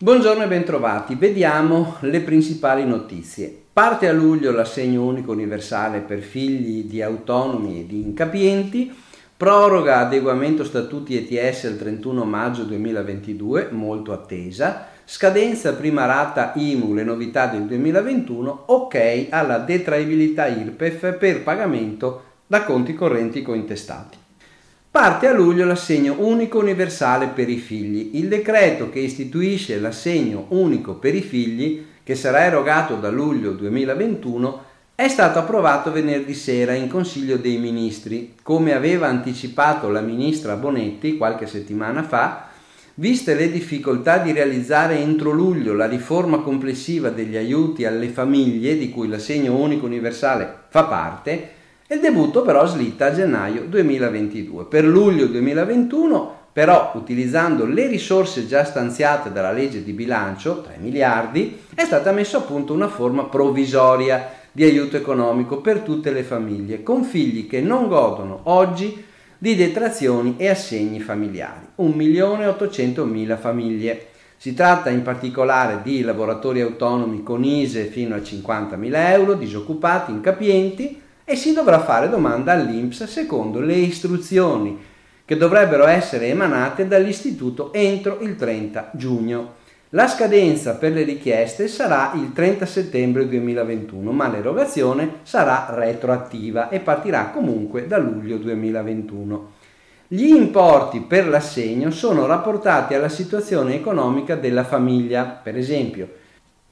Buongiorno e bentrovati. Vediamo le principali notizie. Parte a luglio l'assegno unico universale per figli di autonomi e di incapienti, proroga adeguamento statuti ETS il 31 maggio 2022, molto attesa, scadenza prima rata IMU, le novità del 2021, ok alla detraibilità IRPEF per pagamento da conti correnti cointestati. Parte a luglio l'assegno unico universale per i figli, il decreto che istituisce l'assegno unico per i figli che sarà erogato da luglio 2021, è stato approvato venerdì sera in Consiglio dei Ministri, come aveva anticipato la ministra Bonetti qualche settimana fa, viste le difficoltà di realizzare entro luglio la riforma complessiva degli aiuti alle famiglie di cui l'assegno unico universale fa parte, il debutto però slitta a gennaio 2022. Per luglio 2021 però utilizzando le risorse già stanziate dalla legge di bilancio, 3 miliardi, è stata messa a punto una forma provvisoria di aiuto economico per tutte le famiglie con figli che non godono oggi di detrazioni e assegni familiari. 1.800.000 famiglie. Si tratta in particolare di lavoratori autonomi con ISE fino a 50.000 euro, disoccupati, incapienti e si dovrà fare domanda all'INPS secondo le istruzioni che dovrebbero essere emanate dall'istituto entro il 30 giugno. La scadenza per le richieste sarà il 30 settembre 2021, ma l'erogazione sarà retroattiva e partirà comunque da luglio 2021. Gli importi per l'assegno sono rapportati alla situazione economica della famiglia, per esempio,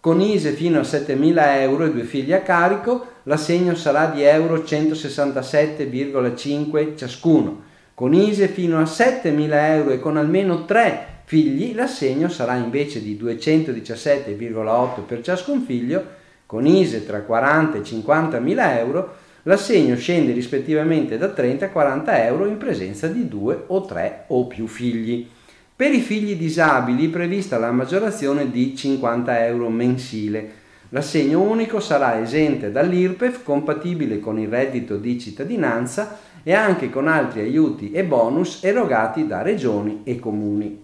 con ISE fino a 7.000 euro e due figli a carico, l'assegno sarà di euro 167,5 ciascuno con ISE fino a 7.000 euro e con almeno 3 figli l'assegno sarà invece di 217,8 per ciascun figlio, con ISE tra 40 e 50.000 euro l'assegno scende rispettivamente da 30 a 40 euro in presenza di 2 o 3 o più figli. Per i figli disabili è prevista la maggiorazione di 50 euro mensile. L'assegno unico sarà esente dall'IRPEF, compatibile con il reddito di cittadinanza e anche con altri aiuti e bonus erogati da regioni e comuni.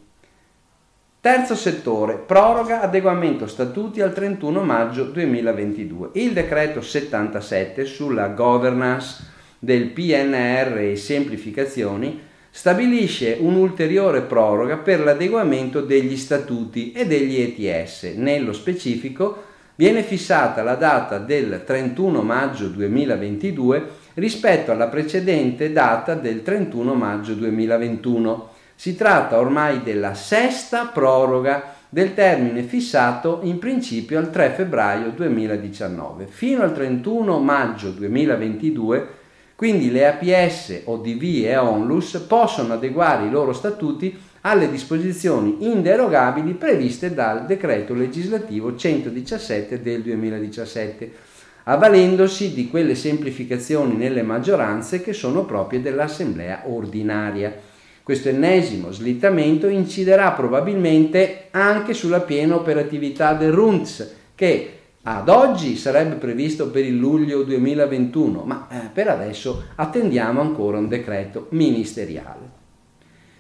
Terzo settore, proroga adeguamento statuti al 31 maggio 2022. Il decreto 77 sulla governance del PNR e semplificazioni stabilisce un'ulteriore proroga per l'adeguamento degli statuti e degli ETS. Nello specifico viene fissata la data del 31 maggio 2022 rispetto alla precedente data del 31 maggio 2021. Si tratta ormai della sesta proroga del termine fissato in principio al 3 febbraio 2019. Fino al 31 maggio 2022, quindi le APS, ODV e ONLUS possono adeguare i loro statuti alle disposizioni inderogabili previste dal decreto legislativo 117 del 2017 avvalendosi di quelle semplificazioni nelle maggioranze che sono proprie dell'assemblea ordinaria. Questo ennesimo slittamento inciderà probabilmente anche sulla piena operatività del RUNTS, che ad oggi sarebbe previsto per il luglio 2021, ma eh, per adesso attendiamo ancora un decreto ministeriale.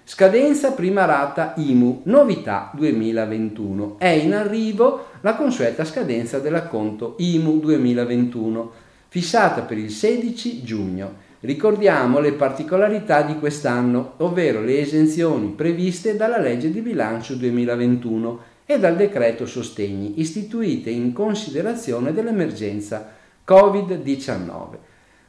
Scadenza prima rata IMU, novità 2021. È in arrivo la consueta scadenza dell'acconto IMU 2021, fissata per il 16 giugno. Ricordiamo le particolarità di quest'anno, ovvero le esenzioni previste dalla legge di bilancio 2021 e dal decreto sostegni istituite in considerazione dell'emergenza Covid-19.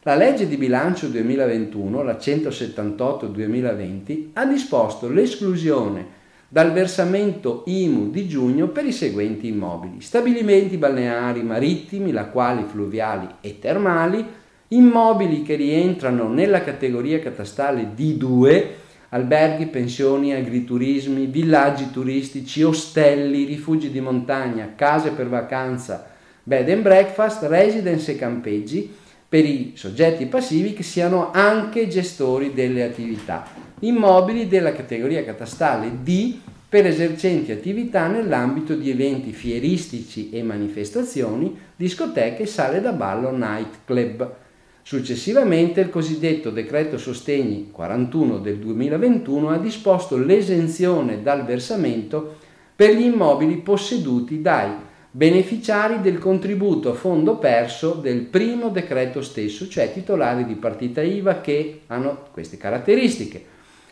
La legge di bilancio 2021, la 178-2020, ha disposto l'esclusione dal versamento IMU di giugno per i seguenti immobili: stabilimenti balneari, marittimi, lacuali, fluviali e termali, immobili che rientrano nella categoria catastale D2, alberghi, pensioni, agriturismi, villaggi turistici, ostelli, rifugi di montagna, case per vacanza, bed and breakfast, residence e campeggi per i soggetti passivi che siano anche gestori delle attività. Immobili della categoria catastale D per esercenti attività nell'ambito di eventi fieristici e manifestazioni, discoteche, sale da ballo, night club. Successivamente il cosiddetto decreto sostegni 41 del 2021 ha disposto l'esenzione dal versamento per gli immobili posseduti dai beneficiari del contributo a fondo perso del primo decreto stesso, cioè titolari di partita IVA che hanno queste caratteristiche.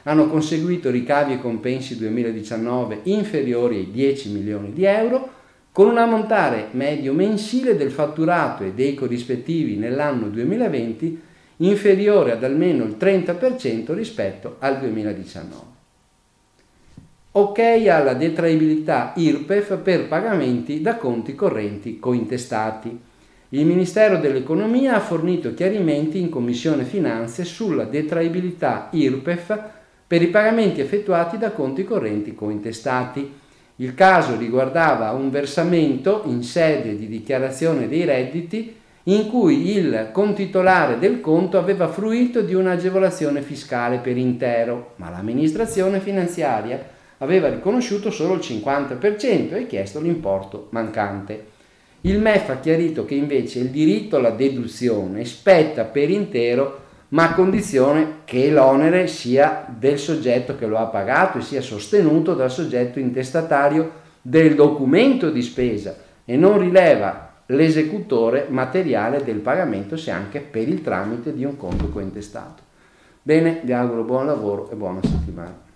Hanno conseguito ricavi e compensi 2019 inferiori ai 10 milioni di euro, con un ammontare medio mensile del fatturato e dei corrispettivi nell'anno 2020 inferiore ad almeno il 30% rispetto al 2019. Ok alla detraibilità IRPEF per pagamenti da conti correnti cointestati. Il Ministero dell'Economia ha fornito chiarimenti in Commissione Finanze sulla detraibilità IRPEF per i pagamenti effettuati da conti correnti cointestati il caso riguardava un versamento in sede di dichiarazione dei redditi in cui il contitolare del conto aveva fruito di un'agevolazione fiscale per intero, ma l'amministrazione finanziaria aveva riconosciuto solo il 50% e chiesto l'importo mancante. Il MEF ha chiarito che invece il diritto alla deduzione spetta per intero ma a condizione che l'onere sia del soggetto che lo ha pagato e sia sostenuto dal soggetto intestatario del documento di spesa e non rileva l'esecutore materiale del pagamento se anche per il tramite di un conto cointestato. Bene, vi auguro buon lavoro e buona settimana.